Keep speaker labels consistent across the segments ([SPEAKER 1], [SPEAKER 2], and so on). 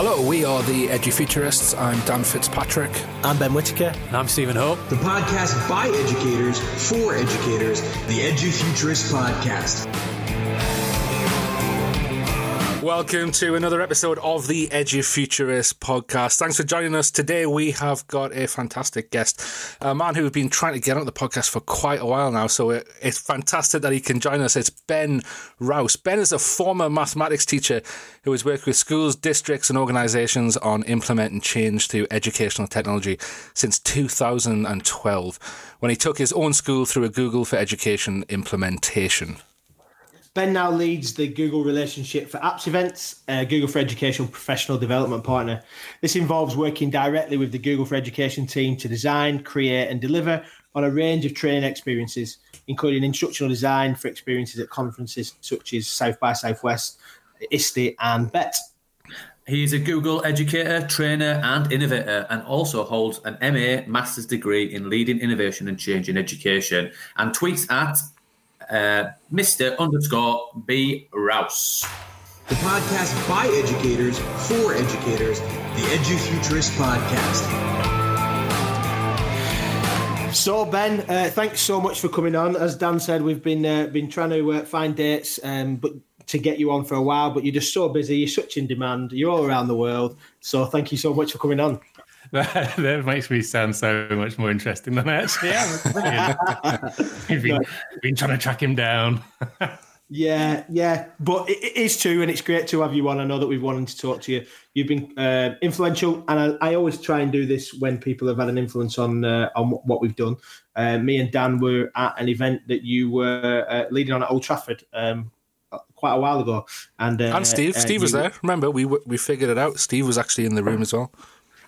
[SPEAKER 1] Hello, we are the Edufuturists. I'm Dan Fitzpatrick.
[SPEAKER 2] I'm Ben Whitaker.
[SPEAKER 3] And I'm Stephen Hope.
[SPEAKER 4] The podcast by educators for educators, the Edufuturist Podcast.
[SPEAKER 1] Welcome to another episode of the Edufuturist podcast. Thanks for joining us. Today we have got a fantastic guest, a man who we've been trying to get on the podcast for quite a while now. So it, it's fantastic that he can join us. It's Ben Rouse. Ben is a former mathematics teacher who has worked with schools, districts, and organisations on implementing change through educational technology since 2012, when he took his own school through a Google for Education implementation.
[SPEAKER 2] Ben now leads the Google relationship for AppsEvents, uh, Google for Education professional development partner. This involves working directly with the Google for Education team to design, create, and deliver on a range of training experiences, including instructional design for experiences at conferences such as South by Southwest, ISTE, and BETT.
[SPEAKER 3] He is a Google educator, trainer, and innovator, and also holds an MA master's degree in leading innovation and change in education, and tweets at uh, Mr. underscore B Rouse.
[SPEAKER 4] The podcast by educators for educators, the Edufuturist Podcast.
[SPEAKER 2] So Ben, uh, thanks so much for coming on. As Dan said, we've been uh, been trying to uh, find dates, um, but to get you on for a while. But you're just so busy. You're such in demand. You're all around the world. So thank you so much for coming on.
[SPEAKER 5] That, that, makes me sound so much more interesting than I actually am. We've been, been, trying to track him down.
[SPEAKER 2] yeah, yeah, but it, it is true, and it's great to have you on. I know that we've wanted to talk to you. You've been uh, influential, and I, I, always try and do this when people have had an influence on uh, on what we've done. Uh, me and Dan were at an event that you were uh, leading on at Old Trafford. Um, quite a while ago, and
[SPEAKER 1] and Steve, uh, Steve was there. Remember, we we figured it out. Steve was actually in the room as well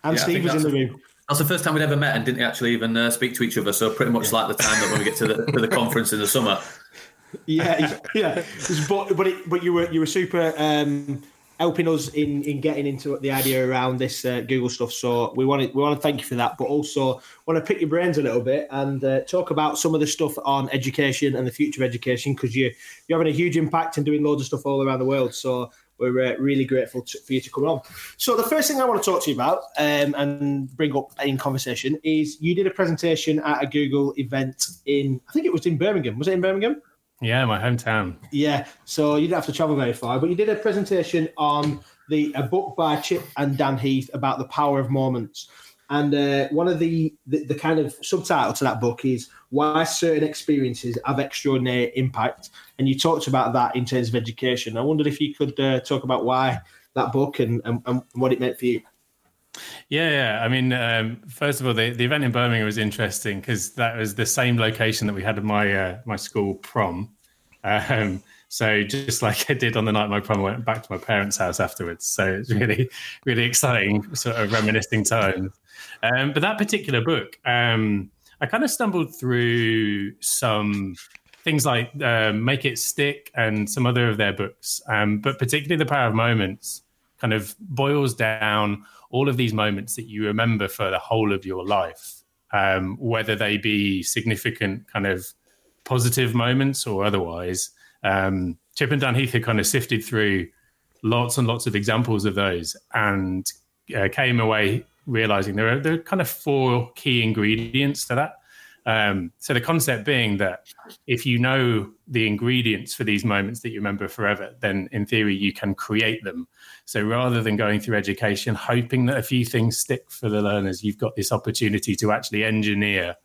[SPEAKER 2] and yeah, Steve was in the room.
[SPEAKER 3] That's the first time we'd ever met and didn't actually even uh, speak to each other. So pretty much yeah. like the time that when we get to the, to the conference in the summer.
[SPEAKER 2] Yeah, yeah. But but it, but you were you were super um, helping us in in getting into the idea around this uh, Google stuff. So we want to we want to thank you for that, but also want to pick your brains a little bit and uh, talk about some of the stuff on education and the future of education because you you're having a huge impact and doing loads of stuff all around the world. So we're uh, really grateful to, for you to come on. So the first thing I want to talk to you about um, and bring up in conversation is you did a presentation at a Google event in I think it was in Birmingham. Was it in Birmingham?
[SPEAKER 5] Yeah, my hometown.
[SPEAKER 2] Yeah, so you didn't have to travel very far, but you did a presentation on the a book by Chip and Dan Heath about the power of moments. And uh, one of the, the, the kind of subtitle to that book is why certain experiences have extraordinary impact. And you talked about that in terms of education. I wondered if you could uh, talk about why that book and, and, and, what it meant for you.
[SPEAKER 5] Yeah, yeah. I mean, um, first of all, the, the event in Birmingham was interesting because that was the same location that we had at my uh, my school prom. Um, so just like I did on the night my prom, I went back to my parents' house afterwards. So it's really, really exciting, sort of reminiscing time. Um, but that particular book, um, I kind of stumbled through some things like uh, Make It Stick and some other of their books, um, but particularly The Power of Moments kind of boils down all of these moments that you remember for the whole of your life, um, whether they be significant kind of positive moments or otherwise. Um, Chip and Dan Heath had kind of sifted through lots and lots of examples of those and uh, came away realizing there are there are kind of four key ingredients to that. Um, so the concept being that if you know the ingredients for these moments that you remember forever, then in theory you can create them. So rather than going through education hoping that a few things stick for the learners, you've got this opportunity to actually engineer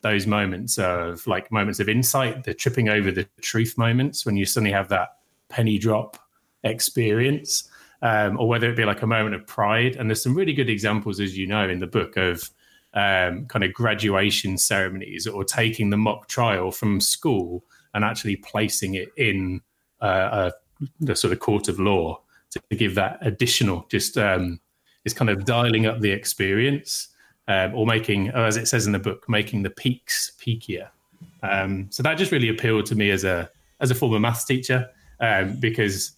[SPEAKER 5] those moments of like moments of insight, the tripping over the truth moments when you suddenly have that penny drop experience um, or whether it be like a moment of pride. And there's some really good examples, as you know, in the book of um, kind of graduation ceremonies or taking the mock trial from school and actually placing it in uh, a, the sort of court of law to give that additional, just um, is kind of dialing up the experience um, or making, as it says in the book, making the peaks peakier. Um, so that just really appealed to me as a as a former maths teacher um, because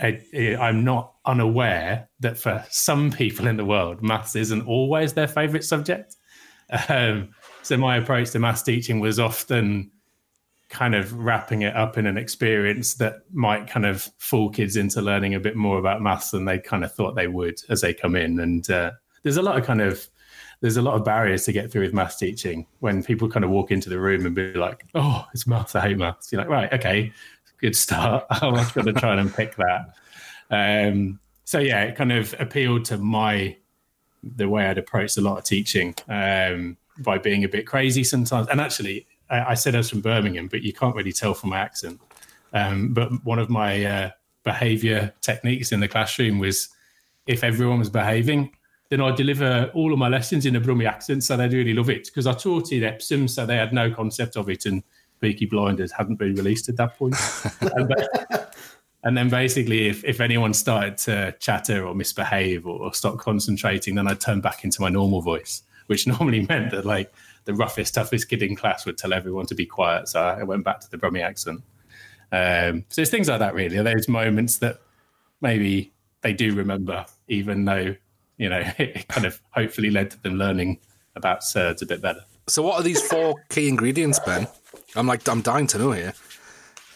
[SPEAKER 5] I, am not unaware that for some people in the world, maths isn't always their favourite subject. Um, so my approach to maths teaching was often kind of wrapping it up in an experience that might kind of fool kids into learning a bit more about maths than they kind of thought they would as they come in. And uh, there's a lot of kind of there's a lot of barriers to get through with maths teaching when people kind of walk into the room and be like, "Oh, it's maths. I hate maths." You're like, right, okay, good start. I'm not going to try and pick that. Um, so yeah, it kind of appealed to my the way I'd approached a lot of teaching um, by being a bit crazy sometimes. And actually, I, I, said I was from Birmingham, but you can't really tell from my accent. Um, but one of my uh, behaviour techniques in the classroom was if everyone was behaving, then I'd deliver all of my lessons in a Brummie accent, so they'd really love it because I taught in Epsom, so they had no concept of it, and Peaky Blinders hadn't been released at that point. and, and, then basically, if, if anyone started to chatter or misbehave or, or stop concentrating, then I'd turn back into my normal voice, which normally meant that like the roughest, toughest kid in class would tell everyone to be quiet. So I went back to the Brummie accent. Um, so it's things like that, really. Are those moments that maybe they do remember, even though you know, it kind of hopefully led to them learning about surds a bit better.
[SPEAKER 1] So, what are these four key ingredients, Ben? I'm like, I'm dying to know here.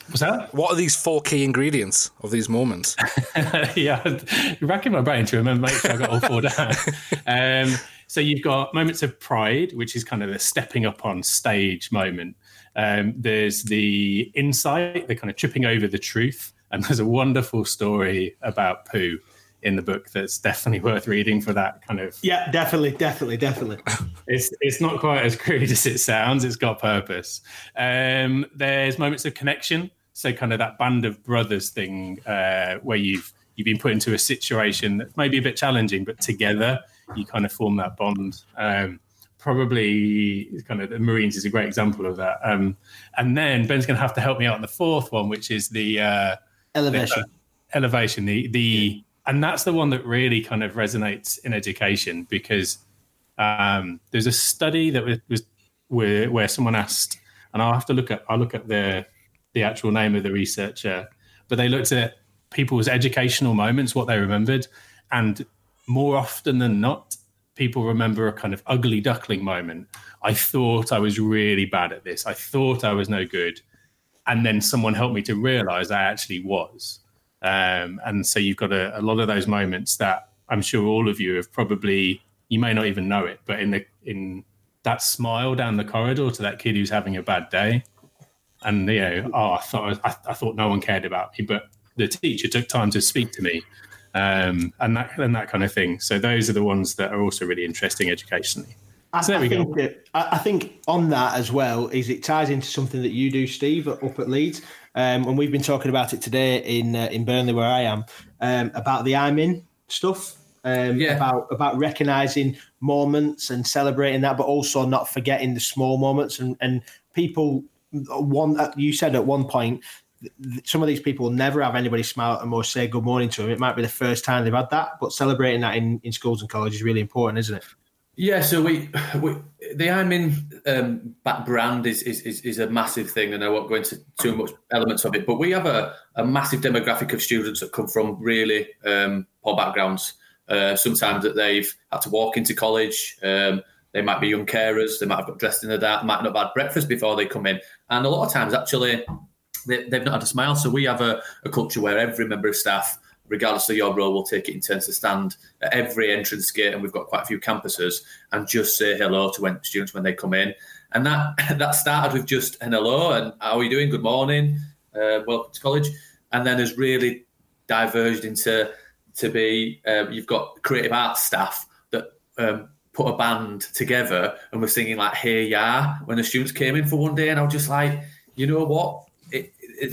[SPEAKER 5] What's that?
[SPEAKER 1] What are these four key ingredients of these moments?
[SPEAKER 5] yeah, racking my brain to remember, make sure I got all four down. Um, so you've got moments of pride, which is kind of the stepping up on stage moment. Um, there's the insight, the kind of tripping over the truth, and there's a wonderful story about poo in the book that's definitely worth reading for that kind of.
[SPEAKER 2] Yeah, definitely, definitely, definitely.
[SPEAKER 5] it's it's not quite as crude as it sounds. It's got purpose. Um, there's moments of connection, so kind of that band of brothers thing uh, where you've you've been put into a situation that may be a bit challenging, but together you kind of form that bond. Um, probably kind of the Marines is a great example of that. Um, and then Ben's going to have to help me out on the fourth one, which is the uh,
[SPEAKER 2] elevation.
[SPEAKER 5] The, uh, elevation, the the and that's the one that really kind of resonates in education because um, there's a study that was, was where, where someone asked, and I'll have to look at I'll look at the the actual name of the researcher, but they looked at people's educational moments, what they remembered, and more often than not, people remember a kind of ugly duckling moment. I thought I was really bad at this. I thought I was no good, and then someone helped me to realize I actually was. Um, and so you've got a, a, lot of those moments that I'm sure all of you have probably you may not even know it, but in the in that smile down the corridor to that kid who's having a bad day, and you know, oh, I thought I, I thought no one cared about me, but the teacher took time to speak to me, um, and that and that kind of thing. So those are the ones that are also really interesting educationally.
[SPEAKER 2] I, so I think that, I think on that as well is it ties into something that you do, Steve, up at Leeds, um, and we've been talking about it today in uh, in Burnley where I am um, about the I'm in stuff. Um, yeah. About about recognizing moments and celebrating that, but also not forgetting the small moments and and people. One uh, you said at one point some of these people will never have anybody smile at them or say good morning to them. It might be the first time they've had that, but celebrating that in, in schools and colleges is really important, isn't it?
[SPEAKER 3] Yeah, so we, we the I'm in um, brand is, is, is is a massive thing, and I won't go into too much elements of it. But we have a, a massive demographic of students that come from really um, poor backgrounds. Uh, sometimes that they've had to walk into college. Um, they might be young carers. They might have got dressed in the dark. Might not have had breakfast before they come in. And a lot of times, actually, they, have not had a smile. So we have a, a culture where every member of staff regardless of your role, we'll take it in turns to stand at every entrance gate, and we've got quite a few campuses, and just say hello to students when they come in. And that that started with just an hello and how are you doing? Good morning, uh, welcome to college, and then has really diverged into to be um, you've got creative arts staff that um, put a band together and we're singing like "Hey Ya" when the students came in for one day, and I was just like, you know what?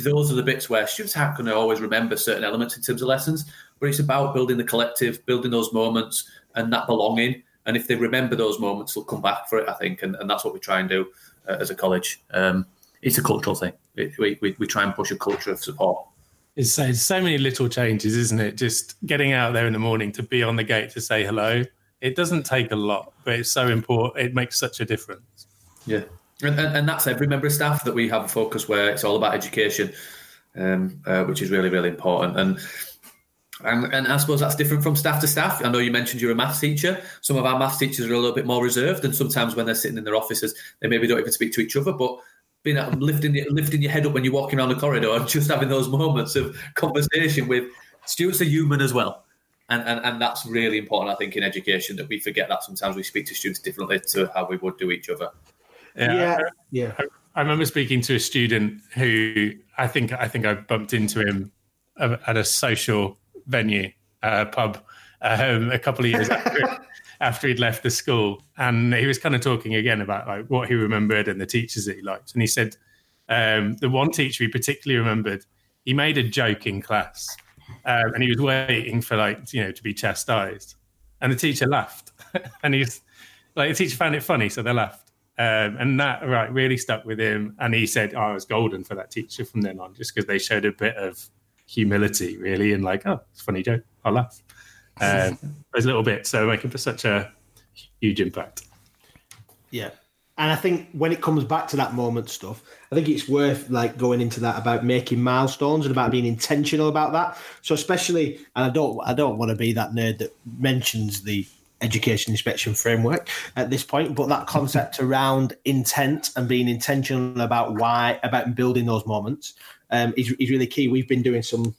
[SPEAKER 3] Those are the bits where students aren't going to always remember certain elements in terms of lessons, but it's about building the collective, building those moments and that belonging. And if they remember those moments, they'll come back for it, I think. And, and that's what we try and do uh, as a college. Um, it's a cultural thing. It, we, we, we try and push a culture of support.
[SPEAKER 5] It's so, it's so many little changes, isn't it? Just getting out there in the morning to be on the gate to say hello. It doesn't take a lot, but it's so important. It makes such a difference.
[SPEAKER 3] Yeah. And, and, and, that's every member of staff that we have a focus where it's all about education, um, uh, which is really, really important. And, and and I suppose that's different from staff to staff. I know you mentioned you're a maths teacher. Some of our maths teachers are a little bit more reserved, and sometimes when they're sitting in their offices, they maybe don't even speak to each other. But being out, lifting lifting your head up when you're walking around the corridor and just having those moments of conversation with students are human as well. And, and, and that's really important, I think, in education that we forget that sometimes we speak to students differently to how we would do each other.
[SPEAKER 2] Yeah, yeah. yeah.
[SPEAKER 5] I remember speaking to a student who I think I think I bumped into him at a social venue, uh, pub, um, a couple of years after, after he'd left the school, and he was kind of talking again about like what he remembered and the teachers that he liked, and he said um, the one teacher he particularly remembered, he made a joke in class, um, and he was waiting for like you know to be chastised, and the teacher laughed, and he's like the teacher found it funny, so they laughed. Um, and that right really stuck with him. And he said, oh, I was golden for that teacher from then on, just because they showed a bit of humility, really, and like, oh, it's funny joke, I'll laugh. Um, a little bit, so making for such a huge impact.
[SPEAKER 2] Yeah, and I think when it comes back to that moment stuff, I think it's worth like going into that about making milestones and about being intentional about that. So especially, and I don't, I don't want to be that nerd that mentions the education inspection framework at this point, but that concept around intent and being intentional about why, about building those moments um, is, is really key. We've been doing some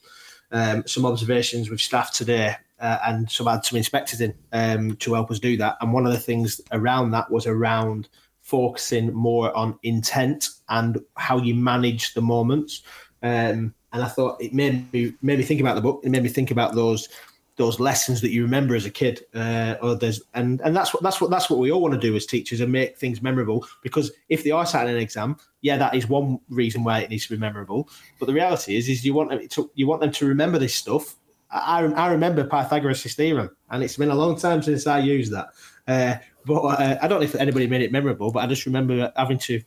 [SPEAKER 2] um, some observations with staff today uh, and some had some inspectors in um, to help us do that. And one of the things around that was around focusing more on intent and how you manage the moments. Um, and I thought it made me made me think about the book. It made me think about those those lessons that you remember as a kid uh, or there's and and that's what that's what that's what we all want to do as teachers and make things memorable because if they are sat in an exam yeah that is one reason why it needs to be memorable. But the reality is is you want them to, you want them to remember this stuff. I, I remember Pythagoras' theorem and it's been a long time since I used that. Uh, but uh, I don't know if anybody made it memorable but I just remember having to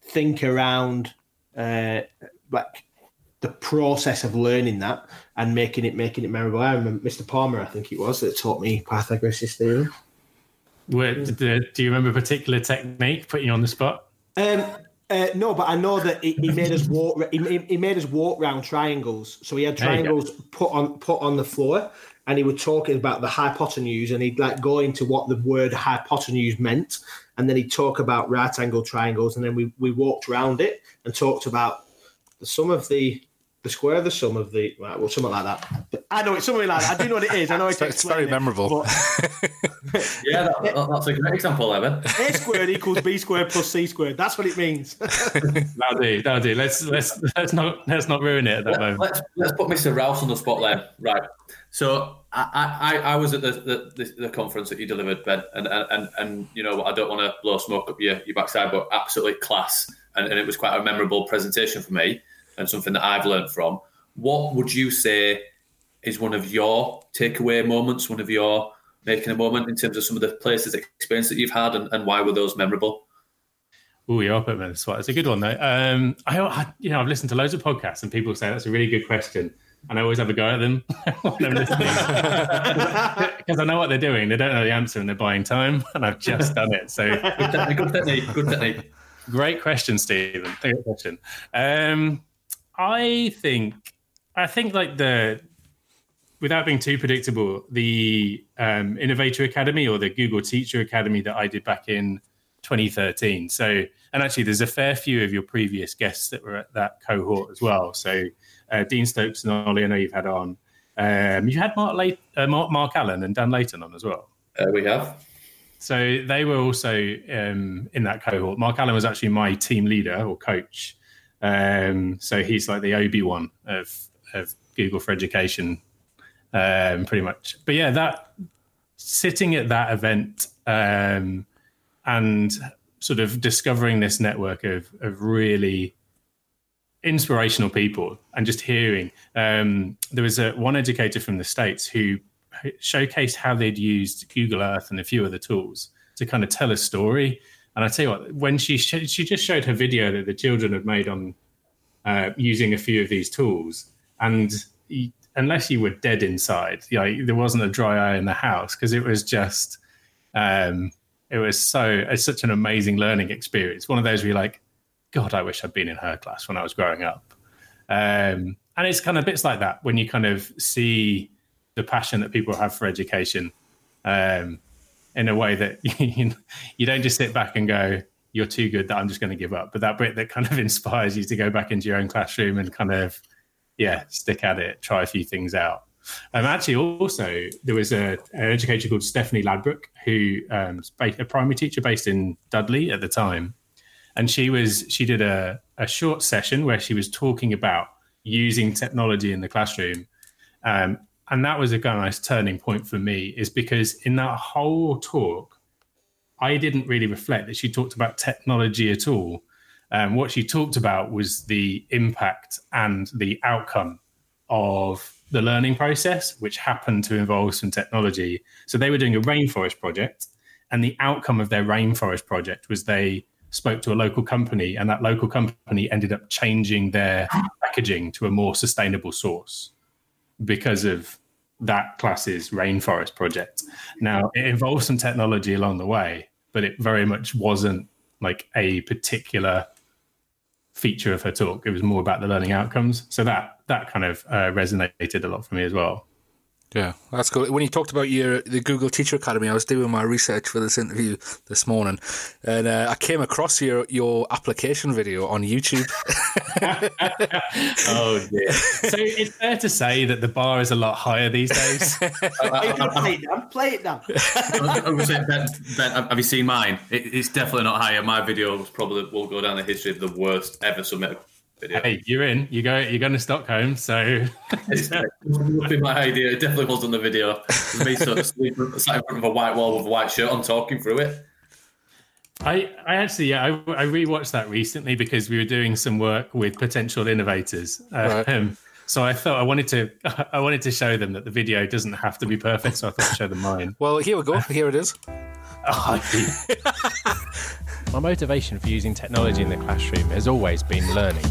[SPEAKER 2] think around uh, like the process of learning that and making it making it memorable. I remember Mr. Palmer, I think it was, that taught me Pythagoras' theorem.
[SPEAKER 5] Where, do you remember a particular technique putting you on the spot?
[SPEAKER 2] Um, uh, no, but I know that he, he made us walk. He, he, made us walk round triangles. So he had triangles put on put on the floor, and he was talking about the hypotenuse, and he'd like go into what the word hypotenuse meant, and then he'd talk about right angle triangles, and then we we walked around it and talked about some of the the square, the sum of the right, well, something like that. But I know it's something like that. I do know what it is. I know it's,
[SPEAKER 1] it's very memorable. But...
[SPEAKER 3] yeah, that, that's a great example, Evan.
[SPEAKER 2] A squared equals B squared plus C squared. That's what it means.
[SPEAKER 5] that'll do. That'll do. Let's let's let's not let's not ruin it at that Let, moment.
[SPEAKER 3] Let's let's put Mr. Rouse on the spot then. Right. So I, I, I was at the, the, the, conference that you delivered, Ben, and, and, and, and you know I don't want to blow smoke up your, your backside, but absolutely class, and, and it was quite a memorable presentation for me and something that I've learned from. What would you say is one of your takeaway moments, one of your making a moment in terms of some of the places, experience that you've had, and, and why were those memorable?
[SPEAKER 5] Oh, you're up at me. That's a good one, though. Um, I, I, you know, I've listened to loads of podcasts, and people say that's a really good question, and I always have a go at them when I'm listening because I know what they're doing. They don't know the answer, and they're buying time, and I've just done it. So
[SPEAKER 3] good technique. Good technique. Good technique.
[SPEAKER 5] Great question, Stephen. Great question. Um, I think I think like the without being too predictable, the um, Innovator Academy or the Google Teacher Academy that I did back in 2013. So, and actually, there's a fair few of your previous guests that were at that cohort as well. So, uh, Dean Stokes and Ollie, I know you've had on. Um, you had Mark, Lay- uh, Mark, Mark Allen and Dan Leighton on as well.
[SPEAKER 3] Uh, we have.
[SPEAKER 5] So they were also um, in that cohort. Mark Allen was actually my team leader or coach um, so he's like the Obi Wan of of Google for Education, um, pretty much. But yeah, that sitting at that event um, and sort of discovering this network of of really inspirational people and just hearing um, there was a one educator from the states who showcased how they'd used Google Earth and a few other tools to kind of tell a story and I tell you what, when she sh- she just showed her video that the children had made on uh, using a few of these tools, and unless you were dead inside, you know, there wasn't a dry eye in the house because it was just, um, it was so it's such an amazing learning experience. One of those where you're like, God, I wish I'd been in her class when I was growing up. Um, and it's kind of bits like that when you kind of see the passion that people have for education. Um, in a way that you, don't just sit back and go, you're too good that I'm just going to give up. But that bit that kind of inspires you to go back into your own classroom and kind of, yeah, stick at it, try a few things out. Um, actually, also there was a, an educator called Stephanie Ladbrook, who um, a primary teacher based in Dudley at the time, and she was she did a, a short session where she was talking about using technology in the classroom, um, and that was a nice turning point for me, is because in that whole talk, I didn't really reflect that she talked about technology at all. Um, what she talked about was the impact and the outcome of the learning process, which happened to involve some technology. So they were doing a rainforest project, and the outcome of their rainforest project was they spoke to a local company, and that local company ended up changing their packaging to a more sustainable source because of that class's rainforest project. Now, it involved some technology along the way, but it very much wasn't like a particular feature of her talk. It was more about the learning outcomes. So that that kind of uh, resonated a lot for me as well.
[SPEAKER 1] Yeah, that's cool. When you talked about your the Google Teacher Academy, I was doing my research for this interview this morning, and uh, I came across your your application video on YouTube.
[SPEAKER 5] oh dear! So it's fair to say that the bar is a lot higher these days.
[SPEAKER 2] play it down. Play it down.
[SPEAKER 3] ben, ben, have you seen mine? It, it's definitely not higher. My video was probably will go down the history of the worst ever submitted video.
[SPEAKER 5] Hey, you're in. You go. You're going to Stockholm, so
[SPEAKER 3] it's definitely my idea. It definitely was on the video. It me sort of sat in front of a white wall with a white shirt on, talking through it.
[SPEAKER 5] I, I actually, yeah, I, I rewatched that recently because we were doing some work with potential innovators. Right. Um, so I thought I wanted to, I wanted to show them that the video doesn't have to be perfect. So I thought I'd show them mine.
[SPEAKER 1] Well, here we go. Here it is.
[SPEAKER 6] My motivation for using technology in the classroom has always been learning.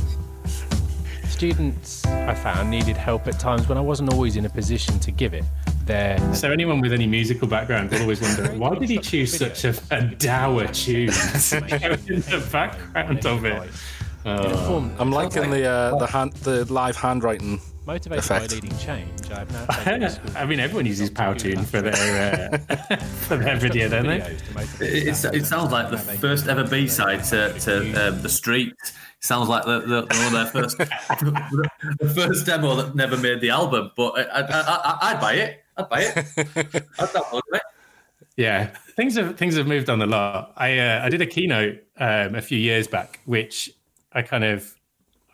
[SPEAKER 6] Students, I found, needed help at times when I wasn't always in a position to give it. There.
[SPEAKER 5] So anyone with any musical background will always wonder why did he choose such a, a dour tune in the background of it.
[SPEAKER 1] Oh. I'm liking the uh, the hand, the live handwriting
[SPEAKER 6] Motivated
[SPEAKER 1] effect.
[SPEAKER 6] by leading change, I've now
[SPEAKER 5] I mean, everyone uses Powtoon for their uh, for their video, don't they?
[SPEAKER 3] It, it, sounds like the first ever B side to, to um, the Street. Sounds like the, the, the their first the first demo that never made the album. But I, I, would buy it. I'd buy it. I'd download it.
[SPEAKER 5] Yeah, things have things have moved on a lot. I uh, I did a keynote um, a few years back, which I kind of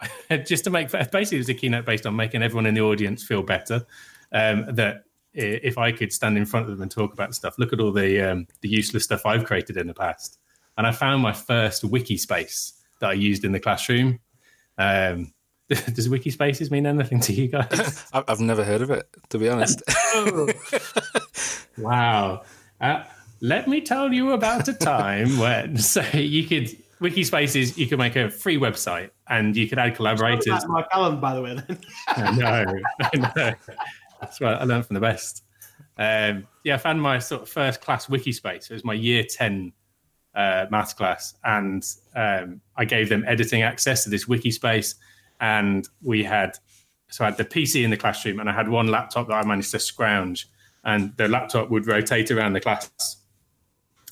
[SPEAKER 5] just to make basically it was a keynote based on making everyone in the audience feel better. Um, that if I could stand in front of them and talk about stuff, look at all the um, the useless stuff I've created in the past, and I found my first wiki space that I used in the classroom. Um, does Wikispaces mean anything to you guys?
[SPEAKER 1] I've never heard of it, to be honest.
[SPEAKER 5] wow. Uh, let me tell you about a time when so you could Wikispaces, you could make a free website and you could add collaborators. That's
[SPEAKER 2] Mark Allen, by the way. Then.
[SPEAKER 5] I know, I. That's what I learned from the best. Um, yeah, I found my sort of first class Wikispace. It was my year 10 uh, maths class. And um, I gave them editing access to this Wikispace. And we had, so I had the PC in the classroom and I had one laptop that I managed to scrounge. And the laptop would rotate around the class.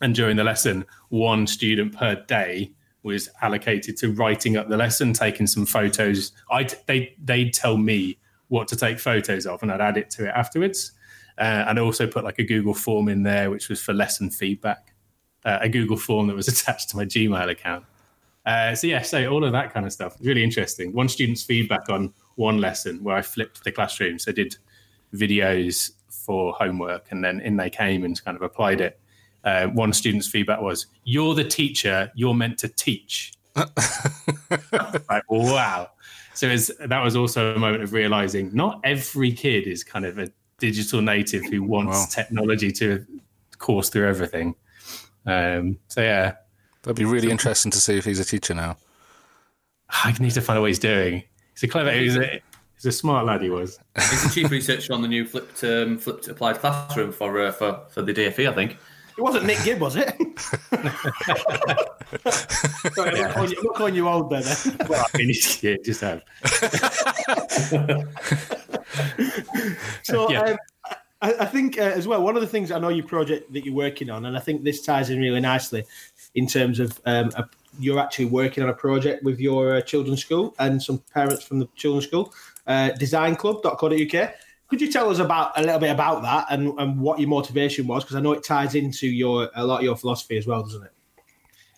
[SPEAKER 5] And during the lesson, one student per day was allocated to writing up the lesson, taking some photos. I they they'd tell me what to take photos of, and I'd add it to it afterwards. Uh, and I also put like a Google form in there, which was for lesson feedback. Uh, a Google form that was attached to my Gmail account. Uh, so yeah, so all of that kind of stuff. Really interesting. One student's feedback on one lesson where I flipped the classroom, so I did videos for homework, and then in they came and kind of applied it uh, one student's feedback was, "You're the teacher. You're meant to teach." like, wow. So that was also a moment of realizing not every kid is kind of a digital native who wants wow. technology to course through everything. Um, so yeah,
[SPEAKER 1] that'd be really interesting to see if he's a teacher now.
[SPEAKER 5] I need to find out what he's doing. He's a clever. He's a, he's a smart lad. He was.
[SPEAKER 3] He's the chief researcher on the new flipped um, flipped applied classroom for uh, for for the DFE, I think.
[SPEAKER 2] It wasn't Nick Gibb, was it? Sorry, I'm, not you, calling you old there. Then.
[SPEAKER 5] well, I mean, yeah, just have.
[SPEAKER 2] so, yeah. um, I, I think uh, as well, one of the things I know your project that you're working on, and I think this ties in really nicely in terms of um, a, you're actually working on a project with your uh, children's school and some parents from the children's school, uh, designclub.co.uk. Could you tell us about a little bit about that and, and what your motivation was? Because I know it ties into your a lot of your philosophy as well, doesn't it?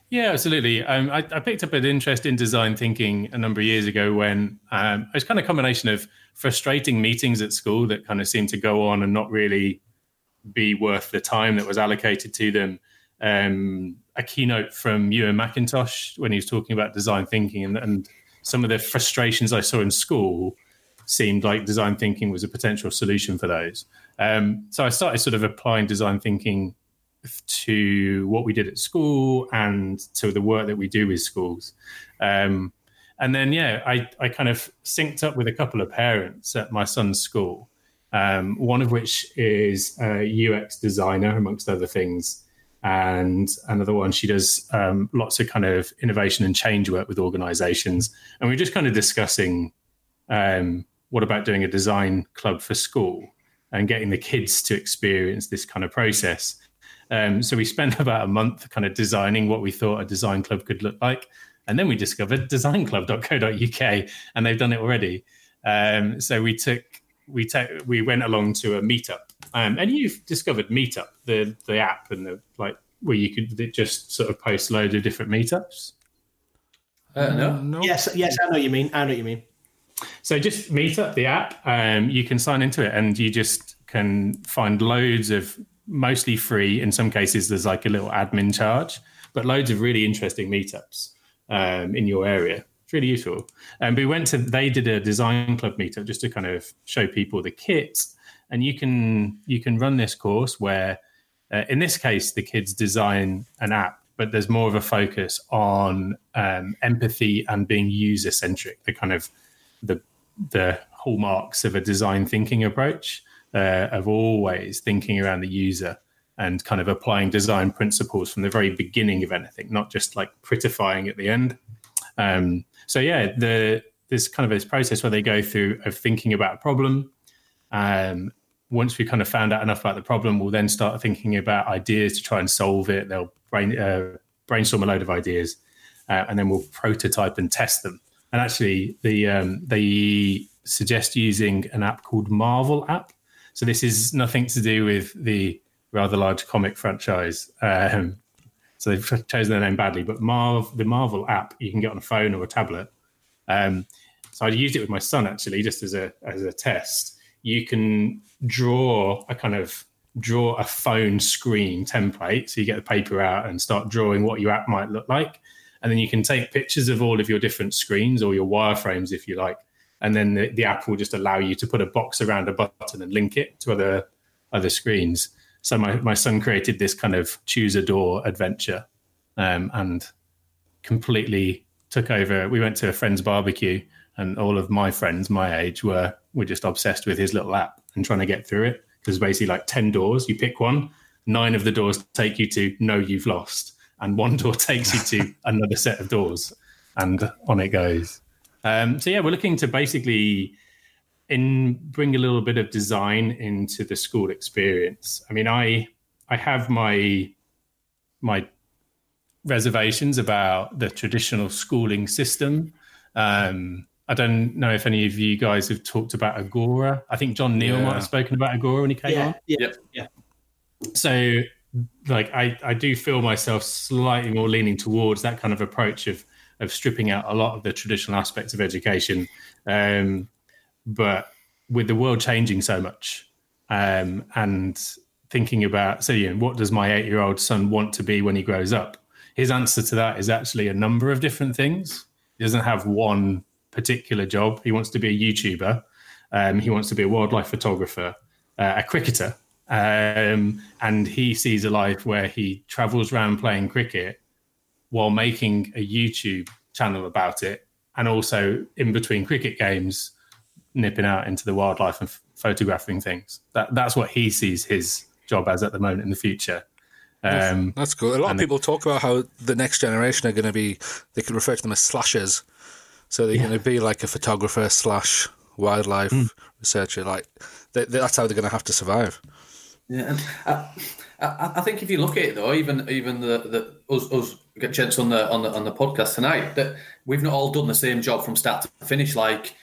[SPEAKER 5] Yeah, absolutely. Um, I, I, picked up an interest in design thinking a number of years ago when um, it was kind of a combination of frustrating meetings at school that kind of seemed to go on and not really be worth the time that was allocated to them. Um, a keynote from Ewan McIntosh when he was talking about design thinking and, and some of the frustrations I saw in school seemed like design thinking was a potential solution for those. Um, so I started sort of applying design thinking to what we did at school and to the work that we do with schools. Um, and then, yeah, I, I kind of synced up with a couple of parents at my son's school, um, one of which is a UX designer, amongst other things. And another one, she does um, lots of kind of innovation and change work with organizations. And we are just kind of discussing um, what about doing a design club for school and getting the kids to experience this kind of process. Um, so we spent about a month kind of designing what we thought a design club could look like. And then we discovered designclub.co.uk and they've done it already. Um, so we took, we took, we went along to a meetup um, and you've discovered meetup, the, the app and the like, where you could just sort of post loads of different meetups.
[SPEAKER 3] Uh, no. no.
[SPEAKER 2] Yes, yes, I know what you mean. I know what you mean.
[SPEAKER 5] So just Meetup, the app, um, you can sign into it and you just can find loads of mostly free. In some cases, there's like a little admin charge, but loads of really interesting meetups um, in your area. It's really useful. And we went to, they did a design club meetup just to kind of show people the kit. And you can you can run this course where, uh, in this case, the kids design an app but there's more of a focus on um, empathy and being user centric, the kind of the the hallmarks of a design thinking approach uh, of always thinking around the user and kind of applying design principles from the very beginning of anything, not just like prettifying at the end. Um, so yeah, the this kind of this process where they go through of thinking about a problem. Um, once we kind of found out enough about the problem, we'll then start thinking about ideas to try and solve it. They'll brain, uh, brainstorm a load of ideas, uh, and then we'll prototype and test them. And actually, the um, they suggest using an app called Marvel app. So this is nothing to do with the rather large comic franchise. Um, so they've chosen their name badly, but Marv, the Marvel app you can get on a phone or a tablet. Um, so I used it with my son actually, just as a as a test. You can draw a kind of draw a phone screen template. So you get the paper out and start drawing what your app might look like and then you can take pictures of all of your different screens or your wireframes if you like. And then the, the, app will just allow you to put a box around a button and link it to other other screens. So my, my son created this kind of choose a door adventure um, and completely took over. We went to a friend's barbecue and all of my friends my age were were just obsessed with his little app and trying to get through it. Because basically like 10 doors you pick one nine of the doors take you to no you've lost and one door takes you to another set of doors, and on it goes. Um, so yeah, we're looking to basically in bring a little bit of design into the school experience. I mean, I I have my my reservations about the traditional schooling system. Um, I don't know if any of you guys have talked about Agora. I think John Neal yeah. might have spoken about Agora when he came
[SPEAKER 2] yeah,
[SPEAKER 5] on.
[SPEAKER 2] Yeah, yeah.
[SPEAKER 5] So like I, I do feel myself slightly more leaning towards that kind of approach of of stripping out a lot of the traditional aspects of education. Um, but with the world changing so much um, and thinking about, so, you know, what does my eight year old son want to be when he grows up? His answer to that is actually a number of different things. He doesn't have one particular job. He wants to be a YouTuber, um, he wants to be a wildlife photographer, uh, a cricketer. Um, and he sees a life where he travels around playing cricket while making a YouTube channel about it, and also in between cricket games, nipping out into the wildlife and f- photographing things. That that's what he sees his job as at the moment in the future.
[SPEAKER 1] Um, that's cool. A lot of people talk about how the next generation are going to be. They can refer to them as slashers. So they're yeah. going to be like a photographer slash wildlife researcher. Like they, that's how they're going to have to survive.
[SPEAKER 3] Yeah, and uh, I, I think if you look at it though, even even the, the us, us gents on the on the on the podcast tonight, that we've not all done the same job from start to finish. Like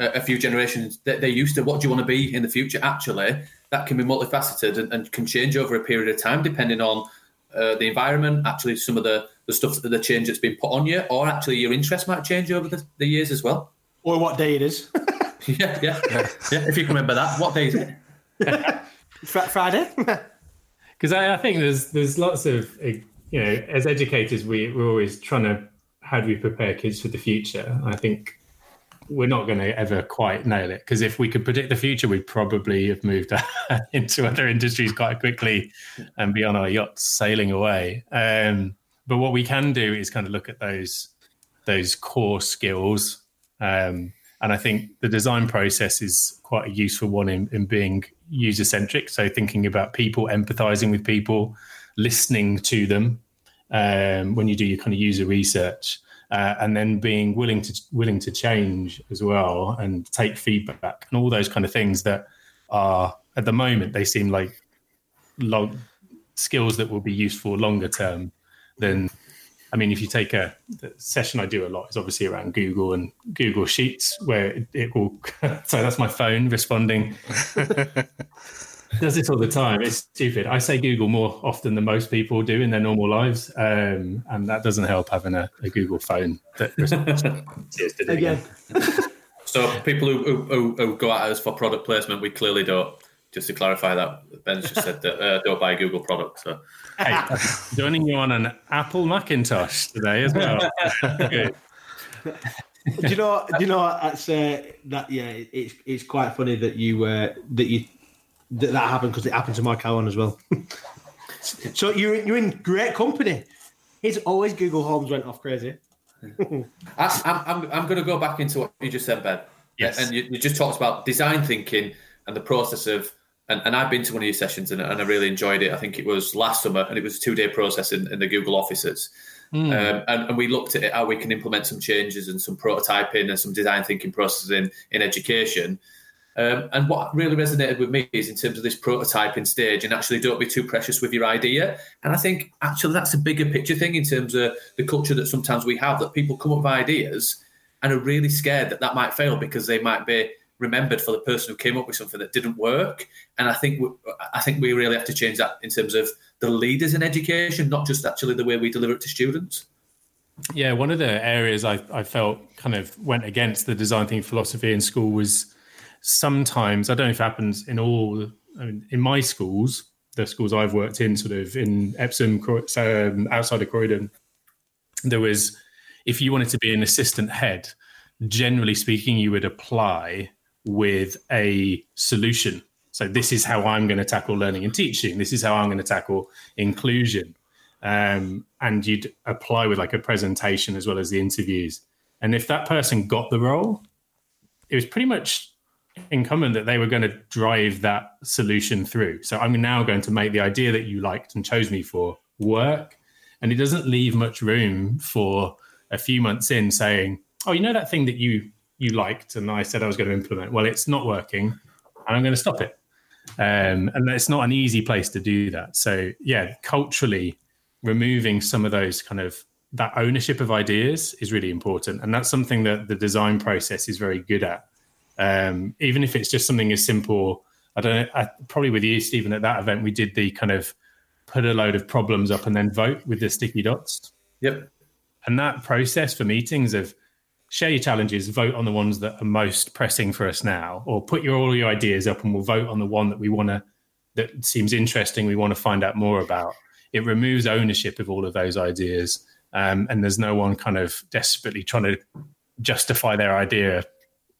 [SPEAKER 3] a, a few generations they, they used to. What do you want to be in the future? Actually, that can be multifaceted and, and can change over a period of time depending on uh, the environment. Actually, some of the the stuff the change that's been put on you, or actually your interest might change over the, the years as well.
[SPEAKER 2] Or what day it is.
[SPEAKER 3] yeah, yeah, yeah, If you can remember that, what day is it?
[SPEAKER 2] Fr- Friday.
[SPEAKER 5] because I, I think there's there's lots of you know as educators we we're always trying to how do we prepare kids for the future i think we're not going to ever quite nail it because if we could predict the future we'd probably have moved into other industries quite quickly and be on our yachts sailing away um, but what we can do is kind of look at those those core skills um, and i think the design process is quite a useful one in, in being user centric. So thinking about people, empathizing with people, listening to them um, when you do your kind of user research, uh, and then being willing to willing to change as well and take feedback and all those kind of things that are at the moment they seem like long skills that will be useful longer term than I mean, if you take a session I do a lot is obviously around Google and Google Sheets, where it, it will. so that's my phone responding. Does this all the time? It's stupid. I say Google more often than most people do in their normal lives, um, and that doesn't help having a, a Google phone that responds.
[SPEAKER 2] Again.
[SPEAKER 3] so people who, who, who go at us for product placement, we clearly don't just to clarify that, Ben's just said that uh, don't buy a Google product. So,
[SPEAKER 5] hey, joining you on an Apple Macintosh today as well.
[SPEAKER 2] do you know? Do you know? That's uh, that. Yeah, it's it's quite funny that you uh, that you that, that happened because it happened to Mike Cowan as well. so you're you're in great company. It's always Google Homes went off crazy.
[SPEAKER 3] I, I'm I'm, I'm going to go back into what you just said, Ben.
[SPEAKER 5] Yes,
[SPEAKER 3] and you, you just talked about design thinking and the process of and, and I've been to one of your sessions and, and, I really enjoyed it. I think it was last summer, and it was a two day process in, in, the Google offices. Mm. Um, and, and, we looked at it, how we can implement some changes and some prototyping and some design thinking processes in, in education. Um, and what really resonated with me is in terms of this prototyping stage, and actually don't be too precious with your idea. And I think actually that's a bigger picture thing in terms of the culture that sometimes we have that people come up with ideas and are really scared that that might fail because they might be remembered for the person who came up with something that didn't work. And I think I think we really have to change that in terms of the leaders in education, not just actually the way we deliver it to students.
[SPEAKER 5] Yeah, one of the areas I, I felt kind of went against the design thinking philosophy in school was sometimes I don't know if it happens in all. I mean, in my schools, the schools I've worked in, sort of in Epsom, um, outside of Croydon, there was if you wanted to be an assistant head, generally speaking, you would apply with a solution. So this is how I'm going to tackle learning and teaching. This is how I'm going to tackle inclusion. Um, and you'd apply with like a presentation as well as the interviews. And if that person got the role, it was pretty much incumbent that they were going to drive that solution through. So I'm now going to make the idea that you liked and chose me for work. And it doesn't leave much room for a few months in saying, oh, you know that thing that you you liked and I said I was going to implement. Well, it's not working, and I'm going to stop it. Um, and it's not an easy place to do that. So yeah, culturally, removing some of those kind of that ownership of ideas is really important, and that's something that the design process is very good at. Um, even if it's just something as simple, I don't know. I, probably with you, Stephen, at that event, we did the kind of put a load of problems up and then vote with the sticky dots.
[SPEAKER 3] Yep.
[SPEAKER 5] And that process for meetings of share your challenges, vote on the ones that are most pressing for us now, or put your all your ideas up and we'll vote on the one that we want to that seems interesting, we want to find out more about. It removes ownership of all of those ideas. Um, and there's no one kind of desperately trying to justify their idea,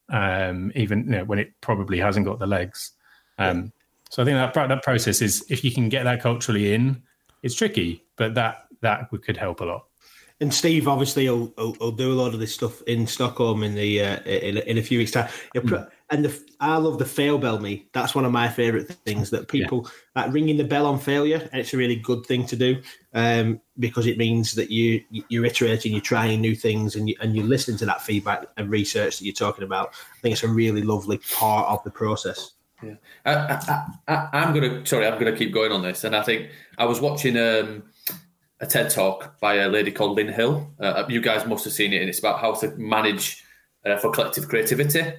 [SPEAKER 5] um, even you know, when it probably hasn't got the legs. Um, so I think that that process is if you can get that culturally in, it's tricky, but that that could help a lot
[SPEAKER 2] and Steve obviously will, will, will, do a lot of this stuff in Stockholm in the uh, in, in a few weeks time. Mm. and the I love the fail bell me. That's one of my favorite things that people like ringing the bell on failure, and it's a really good thing to do um, because it means that you you're iterating, you're trying new things, and you and you're listening to that feedback and research that you're talking about. I think it's a really lovely part of the process.
[SPEAKER 3] Yeah, I, am gonna. Sorry, I'm gonna keep going on this, and I think I was watching um, a TED talk by a lady called Linda Hill. Uh, you guys must have seen it, and it's about how to manage uh, for collective creativity.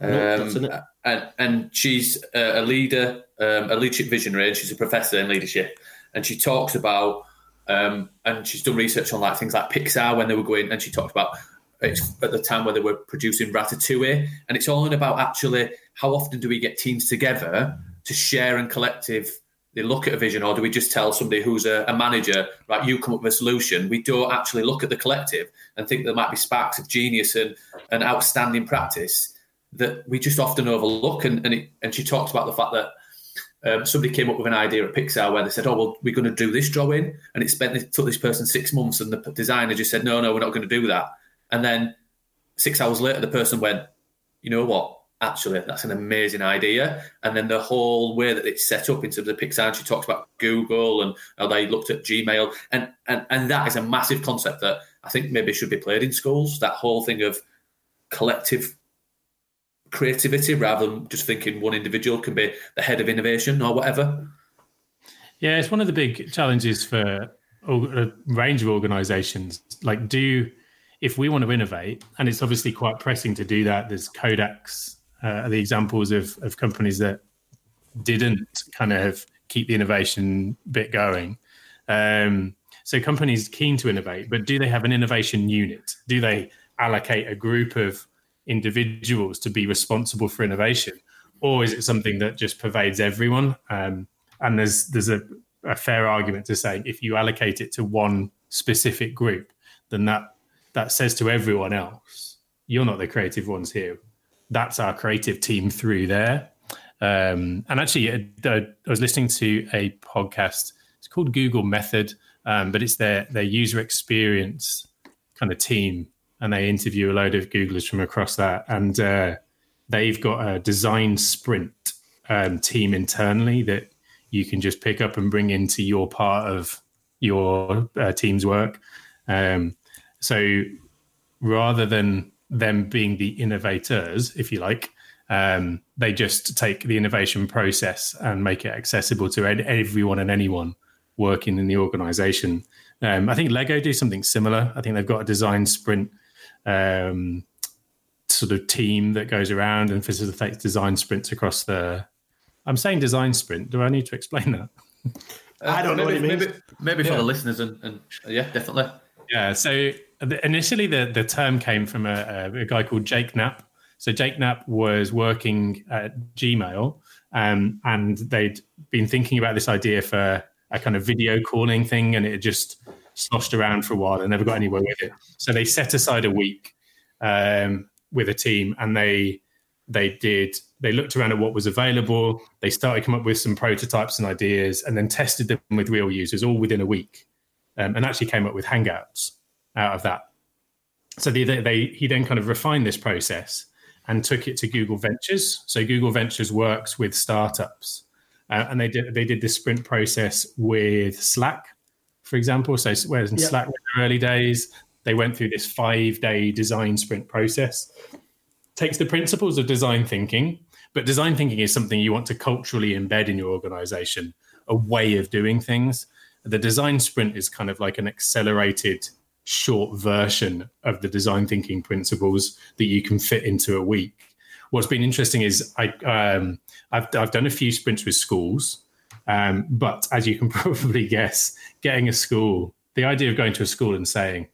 [SPEAKER 3] Um, and, and she's a leader, um, a leadership visionary, and she's a professor in leadership. And she talks about, um, and she's done research on like things like Pixar when they were going, and she talked about it's at the time where they were producing Ratatouille, and it's all about actually how often do we get teams together to share and collective they look at a vision, or do we just tell somebody who's a, a, manager, right, you come up with a solution? We don't actually look at the collective and think there might be sparks of genius and, and outstanding practice that we just often overlook. And and, it, and she talks about the fact that um, somebody came up with an idea at Pixar where they said, "Oh, well, we're going to do this drawing," and it spent it took this person six months, and the designer just said, "No, no, we're not going to do that." And then six hours later, the person went, "You know what? Actually, that's an amazing idea." And then the whole way that it's set up in terms of Pixar, she talks about Google and how they looked at Gmail, and and and that is a massive concept that I think maybe should be played in schools. That whole thing of collective creativity rather than just thinking one individual can be the head of innovation or whatever.
[SPEAKER 5] Yeah, it's one of the big challenges for a range of organizations. Like, do if we want to innovate, and it's obviously quite pressing to do that, there's Kodak's, uh, the examples of, of companies that didn't kind of keep the innovation bit going. Um, so companies keen to innovate, but do they have an innovation unit? Do they allocate a group of individuals to be responsible for innovation, or is it something that just pervades everyone? Um, and there's there's a, a fair argument to say if you allocate it to one specific group, then that that says to everyone else, you're not the creative ones here. That's our creative team through there. Um, and actually, uh, I was listening to a podcast. It's called Google Method, um, but it's their their user experience kind of team and they interview a load of Googlers from across that. And uh, they've got a design sprint um, team internally that you can just pick up and bring into your part of your uh, team's work. Um, so rather than them being the innovators, if you like, um, they just take the innovation process and make it accessible to everyone and anyone working in the organization. Um, I think Lego do something similar. I think they've got a design sprint um, sort of team that goes around and facilitates design sprints across the. I'm saying design sprint. Do I need to explain that?
[SPEAKER 2] I don't know what
[SPEAKER 3] maybe,
[SPEAKER 2] maybe,
[SPEAKER 3] maybe, for yeah. the listeners and, and yeah, definitely.
[SPEAKER 5] Yeah. So initially, the the term came from a, a guy called Jake Knapp. So Jake Knapp was working at Gmail, um, and they'd been thinking about this idea for a kind of video calling thing, and it just sloshed around for a while and never got anywhere with it. So they set aside a week um, with a team and they they did they looked around at what was available. They started come up with some prototypes and ideas and then tested them with real users all within a week, um, and actually came up with Hangouts out of that. So they, they, he then kind of refined this process and took it to Google Ventures. So Google Ventures works with startups, uh, and they did they did this sprint process with Slack for example. So whereas in yep. Slack in the early days, they went through this five day design sprint process. Takes the principles of design thinking, but design thinking is something you want to culturally embed in your organization, a way of doing things. The design sprint is kind of like an accelerated short version of the design thinking principles that you can fit into a week. What's been interesting is I um, I've I've done a few sprints with schools, um, but as you can probably guess, getting a school, the idea of going to a school and saying,